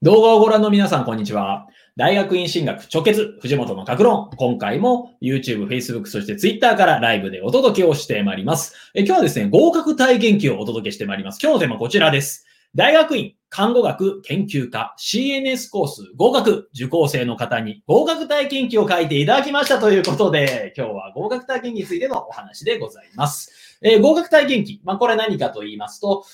動画をご覧の皆さん、こんにちは。大学院進学直結、藤本の学論。今回も YouTube、Facebook、そして Twitter からライブでお届けをしてまいります。え今日はですね、合格体験記をお届けしてまいります。今日のテーマはこちらです。大学院看護学研究科 CNS コース合格受講生の方に合格体験記を書いていただきましたということで、今日は合格体験記についてのお話でございます。えー、合格体験記、まあ、これ何かと言いますと、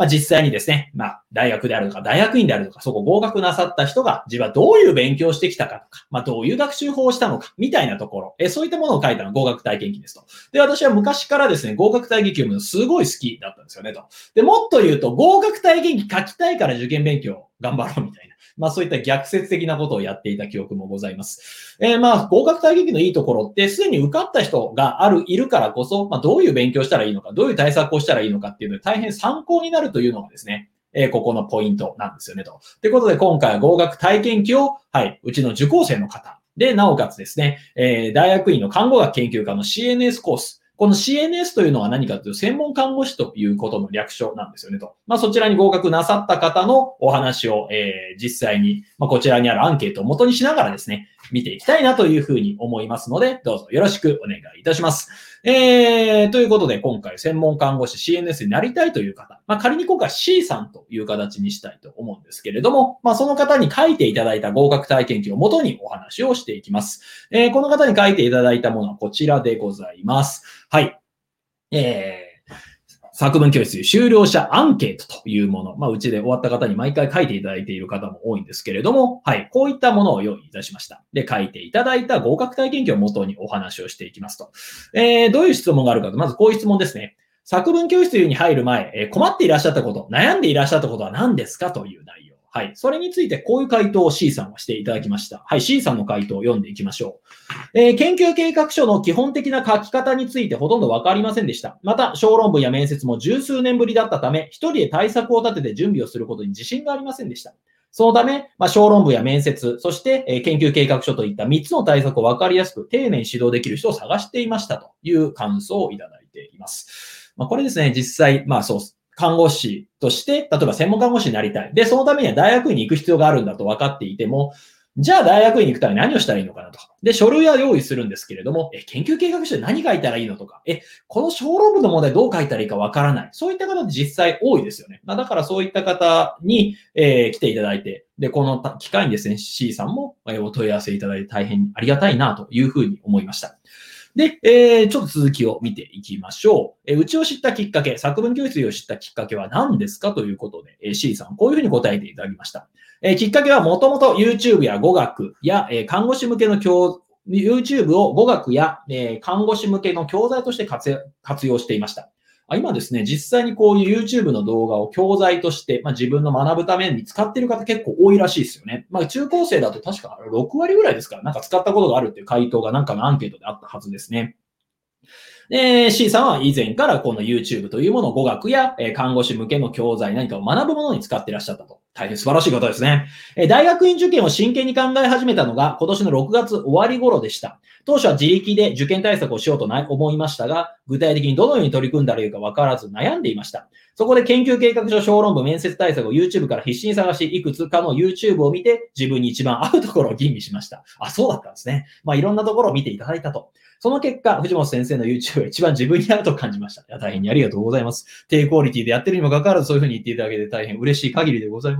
まあ、実際にですね、まあ、大学であるとか、大学院であるとか、そこ合格なさった人が、自分はどういう勉強してきたかとか、まあ、どういう学習法をしたのか、みたいなところ、えそういったものを書いたのが合格体験記ですと。で、私は昔からですね、合格体験記を読むのすごい好きだったんですよね、と。で、もっと言うと、合格体験記書きたいから受験勉強頑張ろうみたいな。まあそういった逆説的なことをやっていた記憶もございます。えー、まあ合格体験のいいところって、すでに受かった人がある、いるからこそ、まあどういう勉強したらいいのか、どういう対策をしたらいいのかっていうので大変参考になるというのがですね、えー、ここのポイントなんですよね、と。ということで、今回は合格体験記を、はい、うちの受講生の方で、なおかつですね、えー、大学院の看護学研究科の CNS コース、この CNS というのは何かというと、専門看護師ということの略称なんですよねと。まあ、そちらに合格なさった方のお話を、えー、実際に、まあ、こちらにあるアンケートを元にしながらですね、見ていきたいなというふうに思いますので、どうぞよろしくお願いいたします。えー、ということで、今回専門看護師 CNS になりたいという方、まあ、仮に今回 C さんという形にしたいと思うんですけれども、まあ、その方に書いていただいた合格体験記をもとにお話をしていきます。えー、この方に書いていただいたものはこちらでございます。はい。えー、作文教室終了者アンケートというもの。まあ、うちで終わった方に毎回書いていただいている方も多いんですけれども、はい、こういったものを用意いたしました。で、書いていただいた合格体験記を元にお話をしていきますと。えー、どういう質問があるかと、まずこういう質問ですね。作文教室に入る前、え困っていらっしゃったこと、悩んでいらっしゃったことは何ですか？という内容。はい。それについてこういう回答を C さんはしていただきました。はい。C さんの回答を読んでいきましょう。えー、研究計画書の基本的な書き方についてほとんどわかりませんでした。また、小論文や面接も十数年ぶりだったため、一人で対策を立てて準備をすることに自信がありませんでした。そのため、まあ、小論文や面接、そして、え、研究計画書といった3つの対策をわかりやすく、丁寧に指導できる人を探していましたという感想をいただいています。まあ、これですね、実際、まあそう、看護師として、例えば専門看護師になりたい。で、そのためには大学院に行く必要があるんだと分かっていても、じゃあ大学院に行くために何をしたらいいのかなとか。で、書類は用意するんですけれども、え、研究計画書で何書いたらいいのとか、え、この小論文の問題どう書いたらいいかわからない。そういった方って実際多いですよね。まあ、だからそういった方に、えー、来ていただいて、で、この機会にですね、C さんも、えお問い合わせいただいて大変ありがたいなというふうに思いました。で、えー、ちょっと続きを見ていきましょう。えー、うちを知ったきっかけ、作文教室を知ったきっかけは何ですかということで、え、C さん、こういうふうに答えていただきました。えー、きっかけはもともと YouTube や語学や、え、看護師向けの教 YouTube を語学や、え、看護師向けの教材として活用していました。今ですね、実際にこういう YouTube の動画を教材として、まあ、自分の学ぶために使ってる方結構多いらしいですよね。まあ、中高生だと確か6割ぐらいですから、なんか使ったことがあるっていう回答がなんかのアンケートであったはずですね。で、C さんは以前からこの YouTube というものを語学や看護師向けの教材何かを学ぶものに使ってらっしゃったと。大変素晴らしい方ですね。え大学院受験を真剣に考え始めたのが今年の6月終わり頃でした。当初は自力で受験対策をしようと思いましたが、具体的にどのように取り組んだらいいか分からず悩んでいました。そこで研究計画書、小論文、面接対策を YouTube から必死に探し、いくつかの YouTube を見て自分に一番合うところを吟味しました。あ、そうだったんですね。まあ、いろんなところを見ていただいたと。その結果、藤本先生の YouTube が一番自分に合うと感じました。いや、大変にありがとうございます。低クオリティでやってるにもかかわらずそういうふうに言っていただけて大変嬉しい限りでございます。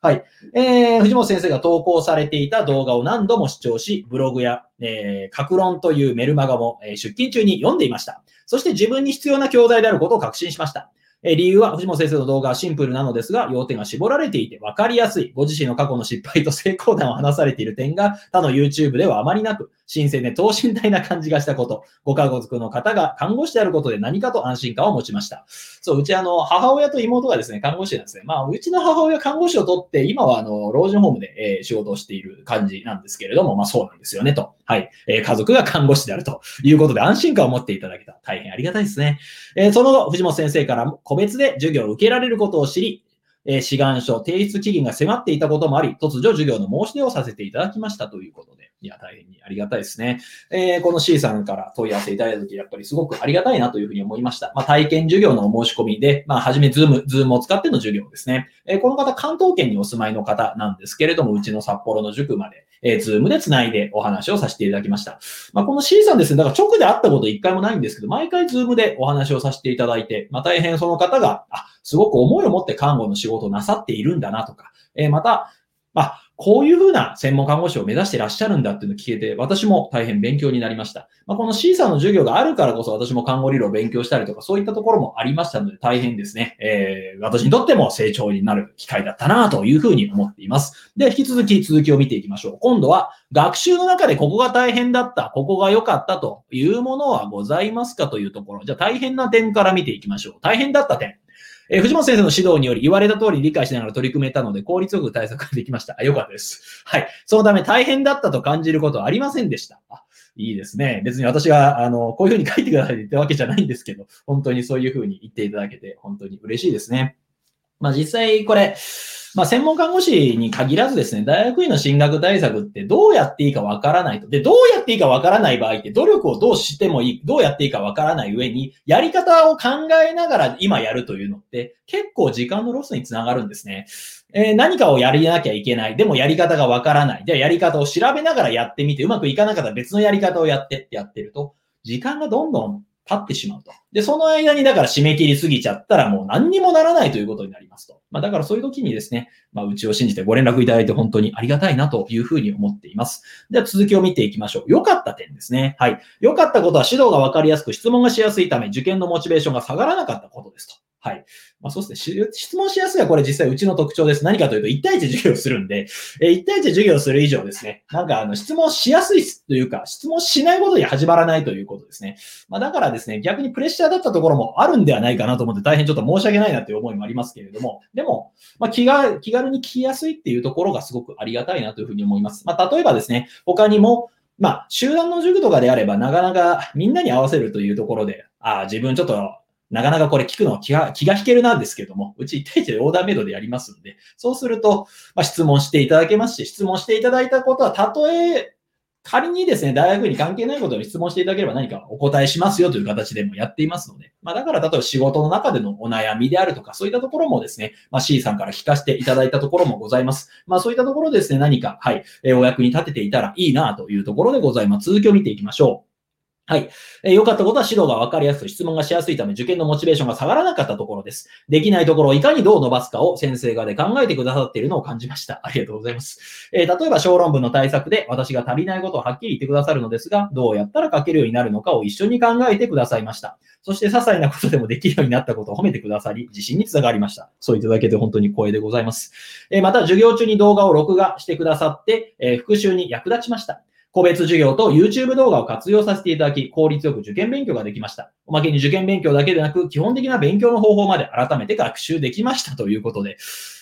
はい。えー、藤本先生が投稿されていた動画を何度も視聴し、ブログや、えー、格論というメルマガも、えー、出勤中に読んでいました。そして自分に必要な教材であることを確信しました。え理由は藤本先生の動画はシンプルなのですが、要点が絞られていて分かりやすい。ご自身の過去の失敗と成功談を話されている点が他の YouTube ではあまりなく、新鮮で等身大な感じがしたこと、ご家族の方が看護師であることで何かと安心感を持ちました。そう、うちあの、母親と妹がですね、看護師なんですね。まあ、うちの母親は看護師を取って、今はあの、老人ホームで、え、仕事をしている感じなんですけれども、まあそうなんですよね、と。はい。えー、家族が看護師であるということで安心感を持っていただけた。大変ありがたいですね。えー、その後、藤本先生から個別で授業を受けられることを知り、えー志願書提出期限が迫っていたこともあり、突如授業の申し出をさせていただきましたということで、いや、大変にありがたいですね。えーこの C さんから問い合わせいただいたとき、やっぱりすごくありがたいなというふうに思いました。まあ、体験授業のお申し込みで、まあ、はじめ、 Zoom、Zoom を使っての授業ですね。えーこの方、関東圏にお住まいの方なんですけれども、うちの札幌の塾まで、えー、 Zoom で繋いでお話をさせていただきました。まあ、この C さんですね、だから直で会ったこと一回もないんですけど、毎回ズームでお話をさせていただいて、まあ、大変その方が、あ、すごく思いを持って看護の仕事をなさっているんだなとか、えーまた、あ、こういうふうな専門看護師を目指してらっしゃるんだっていうのを聞けて、私も大変勉強になりました。まあ、この C さんの授業があるからこそ私も看護理論を勉強したりとか、そういったところもありましたので、大変ですね。えー、私にとっても成長になる機会だったなというふうに思っています。で、引き続き続きを見ていきましょう。今度は、学習の中でここが大変だった、ここが良かったというものはございますかというところ。じゃあ大変な点から見ていきましょう。大変だった点。えー藤本先生の指導により言われた通り理解しながら取り組めたので効率よく対策ができました。あ、よかったです。はい。そのため大変だったと感じることはありませんでした。あいいですね。別に私が、あの、こういうふうに書いてくださいって言ったわけじゃないんですけど、本当にそういうふうに言っていただけて、本当に嬉しいですね。まあ実際これ、まあ専門看護師に限らずですね、大学院の進学対策ってどうやっていいかわからないと。で、どうやっていいかわからない場合って努力をどうしてもいい、どうやっていいかわからない上に、やり方を考えながら今やるというのって結構時間のロスにつながるんですね。えー何かをやりなきゃいけない。でもやり方がわからない。じゃあやり方を調べながらやってみて、うまくいかなかったら別のやり方をやってってやってると、時間がどんどん経ってしまうと。で、その間にだから締め切りすぎちゃったらもう何にもならないということになりますと。まあだからそういう時にですね、まあうちを信じてご連絡いただいて本当にありがたいなというふうに思っています。では続きを見ていきましょう。良かった点ですね。はい。良かったことは指導がわかりやすく質問がしやすいため受験のモチベーションが下がらなかったことですと。はい。まあそうですね。質問しやすいはこれ実際うちの特徴です。何かというと1対1授業するんで、え1対1授業する以上ですね、なんかあの質問しやすいというか、質問しないことに始まらないということですね。まあだからですね、逆にプレッシャーだったところもあるんではないかなと思って大変ちょっと申し訳ないなという思いもありますけれども、でも、まあ気が、気軽に聞きやすいっていうところがすごくありがたいなというふうに思います。まあ例えばですね、他にも、まあ集団の授業とかであればなかなかみんなに合わせるというところで、ああ、自分ちょっとなかなかこれ聞くの気が気が引けるなんですけども、うち1対1でオーダーメイドでやりますんで、そうすると、まあ、質問していただけますし、質問していただいたことは、たとえ仮にですね、大学に関係ないことに質問していただければ何かお答えしますよという形でもやっていますので、まあだから例えば仕事の中でのお悩みであるとか、そういったところもですね、まあ C さんから聞かせていただいたところもございます。まあそういったところですね、何か、はい、えお役に立てていたらいいなというところでございます。続きを見ていきましょう。はい。え良かったことは指導が分かりやすく、質問がしやすいため、受験のモチベーションが下がらなかったところです。できないところをいかにどう伸ばすかを先生側で考えてくださっているのを感じました。ありがとうございます。えー例えば小論文の対策で私が足りないことをはっきり言ってくださるのですが、どうやったら書けるようになるのかを一緒に考えてくださいました。そして些細なことでもできるようになったことを褒めてくださり、自信につながりました。そういただけて本当に光栄でございます。えーまた授業中に動画を録画してくださって、えー復習に役立ちました。個別授業と YouTube 動画を活用させていただき、効率よく受験勉強ができました。おまけに受験勉強だけでなく、基本的な勉強の方法まで改めて学習できましたということで、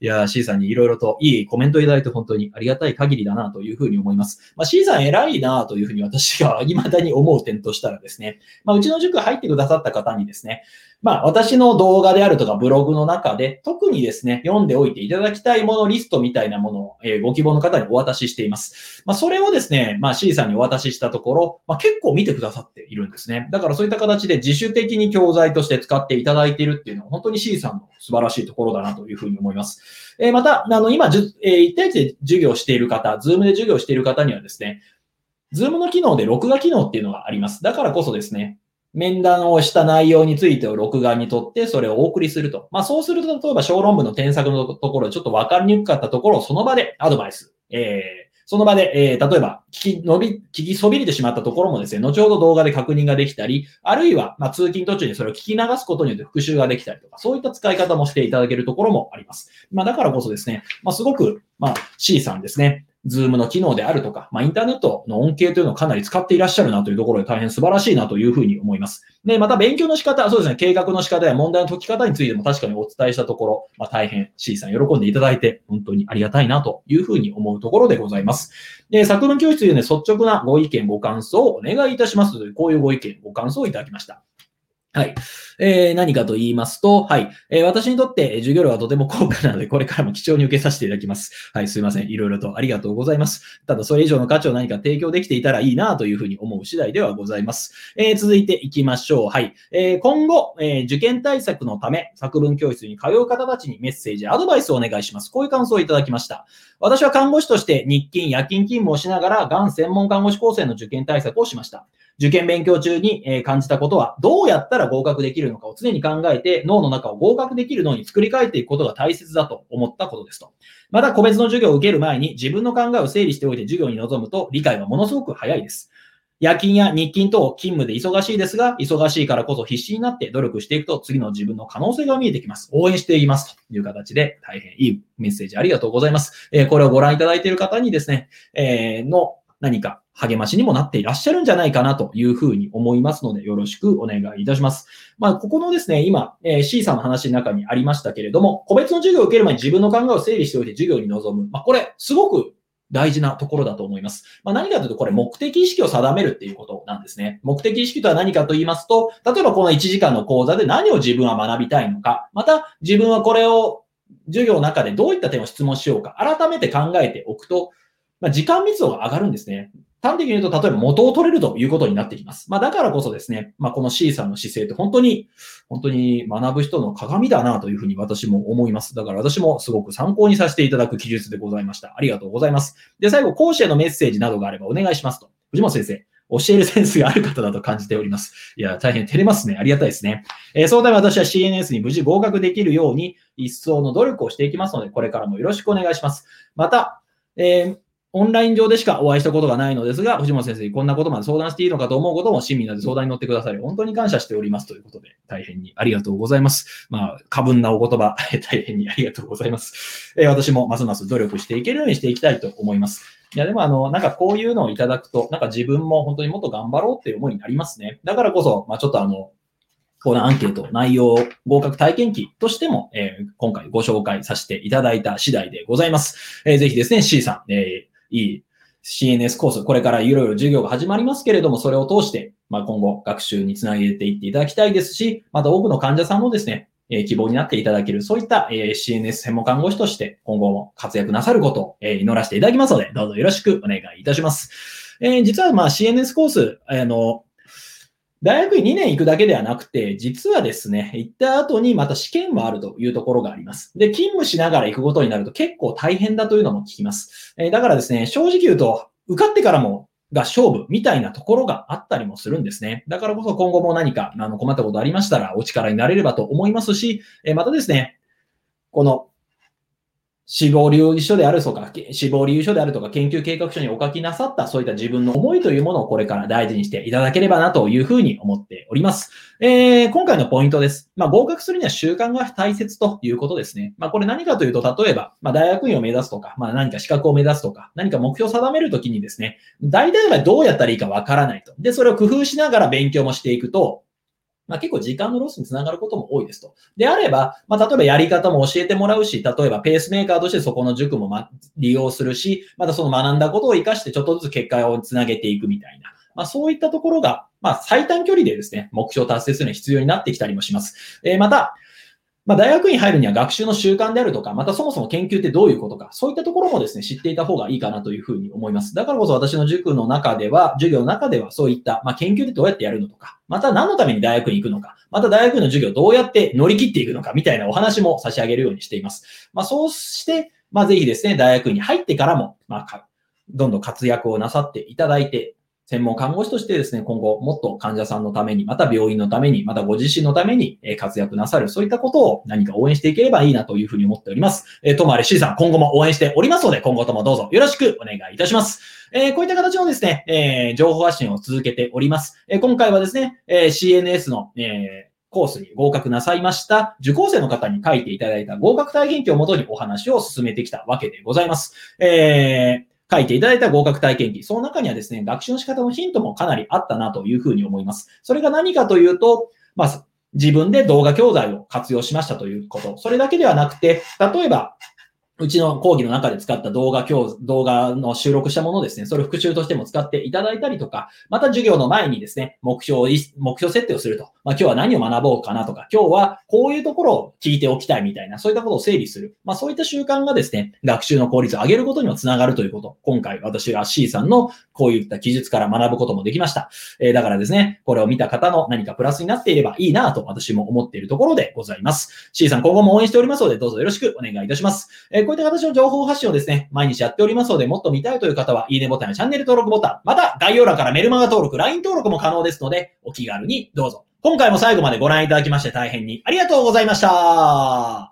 いやー、C さんにいろいろといいコメントいただいて本当にありがたい限りだなというふうに思います。まあ、C さん偉いなというふうに私が未だに思う点としたらですね、まあ、うちの塾入ってくださった方にですね、まあ、私の動画であるとかブログの中で、特にですね、読んでおいていただきたいものリストみたいなものを、えーご希望の方にお渡ししています。まあ、それをですね、まあ、C さんにお渡ししたところ、まあ、結構見てくださっているんですね。だからそういった形で自主的に教材として使っていただいているっていうのは、本当に C さんの素晴らしいところだなというふうに思います。えーまた、あの、今、えー1対1で授業している方、 Zoom で授業している方にはですね、 Zoom の機能で録画機能っていうのがあります。だからこそですね、面談をした内容についてを録画にとって、それをお送りすると。まあそうすると、例えば小論文の添削のところでちょっと分かりにくかったところをその場でアドバイス。えーその場で、えー例えば、聞き、伸び、聞きそびれてしまったところもですね、後ほど動画で確認ができたり、あるいは、まあ、通勤途中にそれを聞き流すことによって復習ができたりとか、そういった使い方もしていただけるところもあります。まあ、だからこそですね、まあ、すごく、まあ、C さんですね、 Zoom の機能であるとか、まあ、インターネットの恩恵というのをかなり使っていらっしゃるなというところで大変素晴らしいなというふうに思います。で、また勉強の仕方、そうですね、計画の仕方や問題の解き方についても確かにお伝えしたところ、まあ、大変 C さん喜んでいただいて、本当にありがたいなというふうに思うところでございます。で、作文教室でね、率直なご意見、ご感想をお願いいたしますという、こういうご意見、ご感想をいただきました。はい。えー、何かと言いますと、はい。えー、私にとって授業料はとても高価なので、これからも貴重に受けさせていただきます。はい、すいません。いろいろとありがとうございます。ただ、それ以上の価値を何か提供できていたらいいなというふうに思う次第ではございます。えー、続いていきましょう。はい。えー、今後、えー、受験対策のため、作文教室に通う方たちにメッセージ、アドバイスをお願いします。こういう感想をいただきました。私は看護師として日勤、夜勤勤務をしながら、がん専門看護師高生の受験対策をしました。受験勉強中に感じたことは、どうやったら合格できるのかを常に考えて、脳の中を合格できる脳に作り変えていくことが大切だと思ったことですと。また、個別の授業を受ける前に自分の考えを整理しておいて授業に臨むと、理解はものすごく早いです。夜勤や日勤等勤務で忙しいですが、忙しいからこそ必死になって努力していくと、次の自分の可能性が見えてきます。応援していますという形で、大変いいメッセージありがとうございます。えー、これをご覧いただいている方にですね、えー、の何か励ましにもなっていらっしゃるんじゃないかなというふうに思いますので、よろしくお願いいたします。まあ、ここのですね、今、えー、C さんの話の中にありましたけれども、個別の授業を受ける前に自分の考えを整理しておいて授業に臨む。まあ、これ、すごく大事なところだと思います。まあ、何かというと、これ目的意識を定めるっていうことなんですね。目的意識とは何かと言いますと、例えばこの1時間の講座で何を自分は学びたいのか、また自分はこれを授業の中でどういった点を質問しようか、改めて考えておくと、まあ、時間密度が上がるんですね。端的に言うと、例えば元を取れるということになってきます。まあ、だからこそですね、まあ、この C さんの姿勢って本当に、本当に学ぶ人の鏡だなというふうに私も思います。だから私もすごく参考にさせていただく記述でございました。ありがとうございます。で、最後、講師へのメッセージなどがあればお願いしますと。藤本先生、教えるセンスがある方だと感じております。いや、大変照れますね。ありがたいですね。えー、そのため私は CNS に無事合格できるように、一層の努力をしていきますので、これからもよろしくお願いします。また、えーオンライン上でしかお会いしたことがないのですが、藤本先生にこんなことまで相談していいのかと思うことも市民など相談に乗ってくださり、本当に感謝しておりますということで、大変にありがとうございます。まあ、過分なお言葉、大変にありがとうございます。えー、私もますます努力していけるようにしていきたいと思います。いや、でもあの、なんかこういうのをいただくと、なんか自分も本当にもっと頑張ろうっていう思いになりますね。だからこそ、まあちょっとあの、このアンケート、内容、合格体験記としても、えー、今回ご紹介させていただいた次第でございます。えー、ぜひですね、C さん、えー、いい CNS コース、これからいろいろ授業が始まりますけれども、それを通して、まあ、今後学習につなげていっていただきたいですし、また多くの患者さんもですね、え希望になっていただける、そういった、え CNS 専門看護師として今後も活躍なさることを、え祈らせていただきますので、どうぞよろしくお願いいたします。え実はまあ CNS コース、あの、大学院2年行くだけではなくて、実はですね、行った後にまた試験もあるというところがあります。で、勤務しながら行くことになると結構大変だというのも聞きます。えだからですね、正直言うと、受かってからもが勝負みたいなところがあったりもするんですね。だからこそ今後も何かあの困ったことありましたらお力になれればと思いますし、えまたですね、この死亡理由書であるとか、死亡理由書であるとか、研究計画書にお書きなさった、そういった自分の思いというものをこれから大事にしていただければなというふうに思っております。えー、今回のポイントです。まあ、合格するには習慣が大切ということですね。まあ、これ何かというと、例えば、まあ、大学院を目指すとか、まあ、何か資格を目指すとか、何か目標を定めるときにですね、大体はどうやったらいいかわからないと。で、それを工夫しながら勉強もしていくと、まあ、結構時間のロスにつながることも多いですと。であれば、まあ、例えばやり方も教えてもらうし、例えばペースメーカーとしてそこの塾もま利用するし、またその学んだことを活かしてちょっとずつ結果をつなげていくみたいな。まあ、そういったところが、まあ、最短距離でですね、目標達成するのに必要になってきたりもします。えー、また、まあ、大学院入るには学習の習慣であるとか、またそもそも研究ってどういうことか、そういったところもですね、知っていた方がいいかなというふうに思います。だからこそ私の塾の中では、授業の中ではそういった、まあ、研究でどうやってやるのとか、また何のために大学に行くのか、また大学院の授業どうやって乗り切っていくのか、みたいなお話も差し上げるようにしています。まあ、そうして、まあ、ぜひですね、大学院に入ってからも、まあ、どんどん活躍をなさっていただいて、専門看護師としてですね、今後もっと患者さんのために、また病院のために、またご自身のために活躍なさる、そういったことを何か応援していければいいなというふうに思っております。えー、ともあれ C さん、今後も応援しておりますので、今後ともどうぞよろしくお願いいたします。えー、こういった形のですね、えー、情報発信を続けております。えー、今回はですね、え、CNS の、えコースに合格なさいました受講生の方に書いていただいた合格体験記をもとにお話を進めてきたわけでございます。えー、書いていただいた合格体験記、その中にはですね、学習の仕方のヒントもかなりあったなというふうに思います。それが何かというと、まあ、自分で動画教材を活用しましたということ。それだけではなくて、例えば、うちの講義の中で使った動画、今日、動画の収録したものですね、それを復習としても使っていただいたりとか、また授業の前にですね、目標を、目標設定をすると。まあ今日は何を学ぼうかなとか、今日はこういうところを聞いておきたいみたいな、そういったことを整理する。まあそういった習慣がですね、学習の効率を上げることにもつながるということ。今回私は C さんのこういった記述から学ぶこともできました。えー、だからですね、これを見た方の何かプラスになっていればいいなと私も思っているところでございます。C さん今後も応援しておりますので、どうぞよろしくお願いいたします。えー、こういった形の情報発信をですね、毎日やっておりますので、もっと見たいという方は、いいねボタンやチャンネル登録ボタン、また概要欄からメルマガ登録、LINE 登録も可能ですので、お気軽にどうぞ。今回も最後までご覧いただきまして大変にありがとうございました。